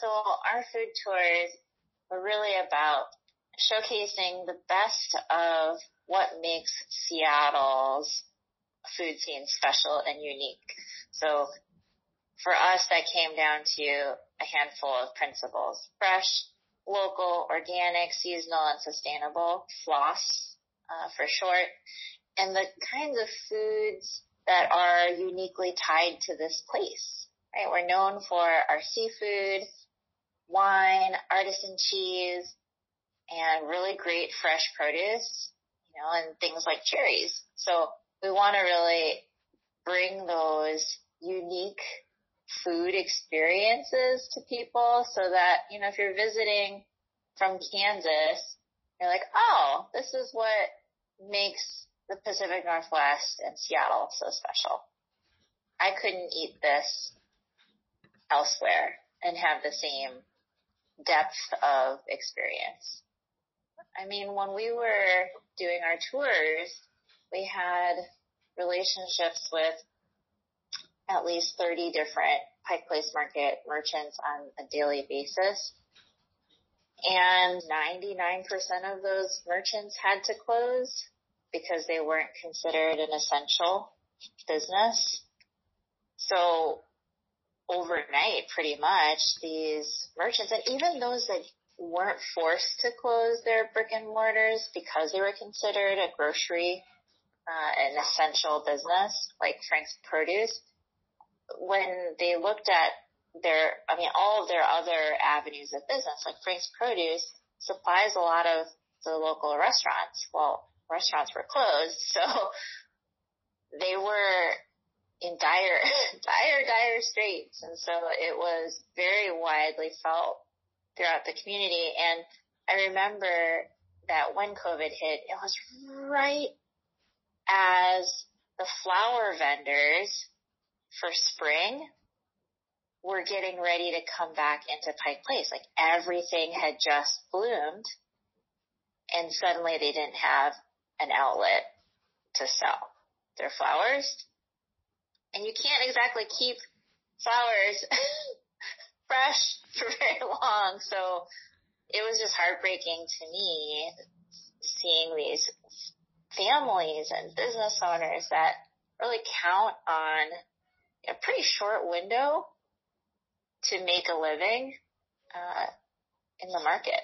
so our food tours were really about showcasing the best of what makes Seattle's food scene special and unique. So for us, that came down to a handful of principles. Fresh, local, organic, seasonal, and sustainable, FLOSS uh, for short, and the kinds of foods that are uniquely tied to this place. Right? We're known for our seafood, wine, artisan cheese, and really great fresh produce, you know, and things like cherries. So we want to really bring those unique food experiences to people so that, you know, if you're visiting from Kansas, you're like, oh, this is what makes the Pacific Northwest and Seattle so special. I couldn't eat this elsewhere and have the same depth of experience. I mean, when we were doing our tours, we had relationships with at least 30 different Pike Place Market merchants on a daily basis. And 99% of those merchants had to close because they weren't considered an essential business. So overnight, pretty much, these merchants and even those that weren't forced to close their brick and mortars because they were considered a grocery, uh, an essential business like Frank's Produce. When they looked at their, I mean, all of their other avenues of business, like Frank's Produce supplies a lot of the local restaurants. Well, restaurants were closed, so they were in dire, dire, dire straits. And so it was very widely felt throughout the community. And I remember that when COVID hit, it was right as the flower vendors for spring were getting ready to come back into Pike Place. Like everything had just bloomed and suddenly they didn't have an outlet to sell their flowers. And you can't exactly keep flowers fresh for very long. So it was just heartbreaking to me seeing these families and business owners that really count on a pretty short window to make a living uh, in the market.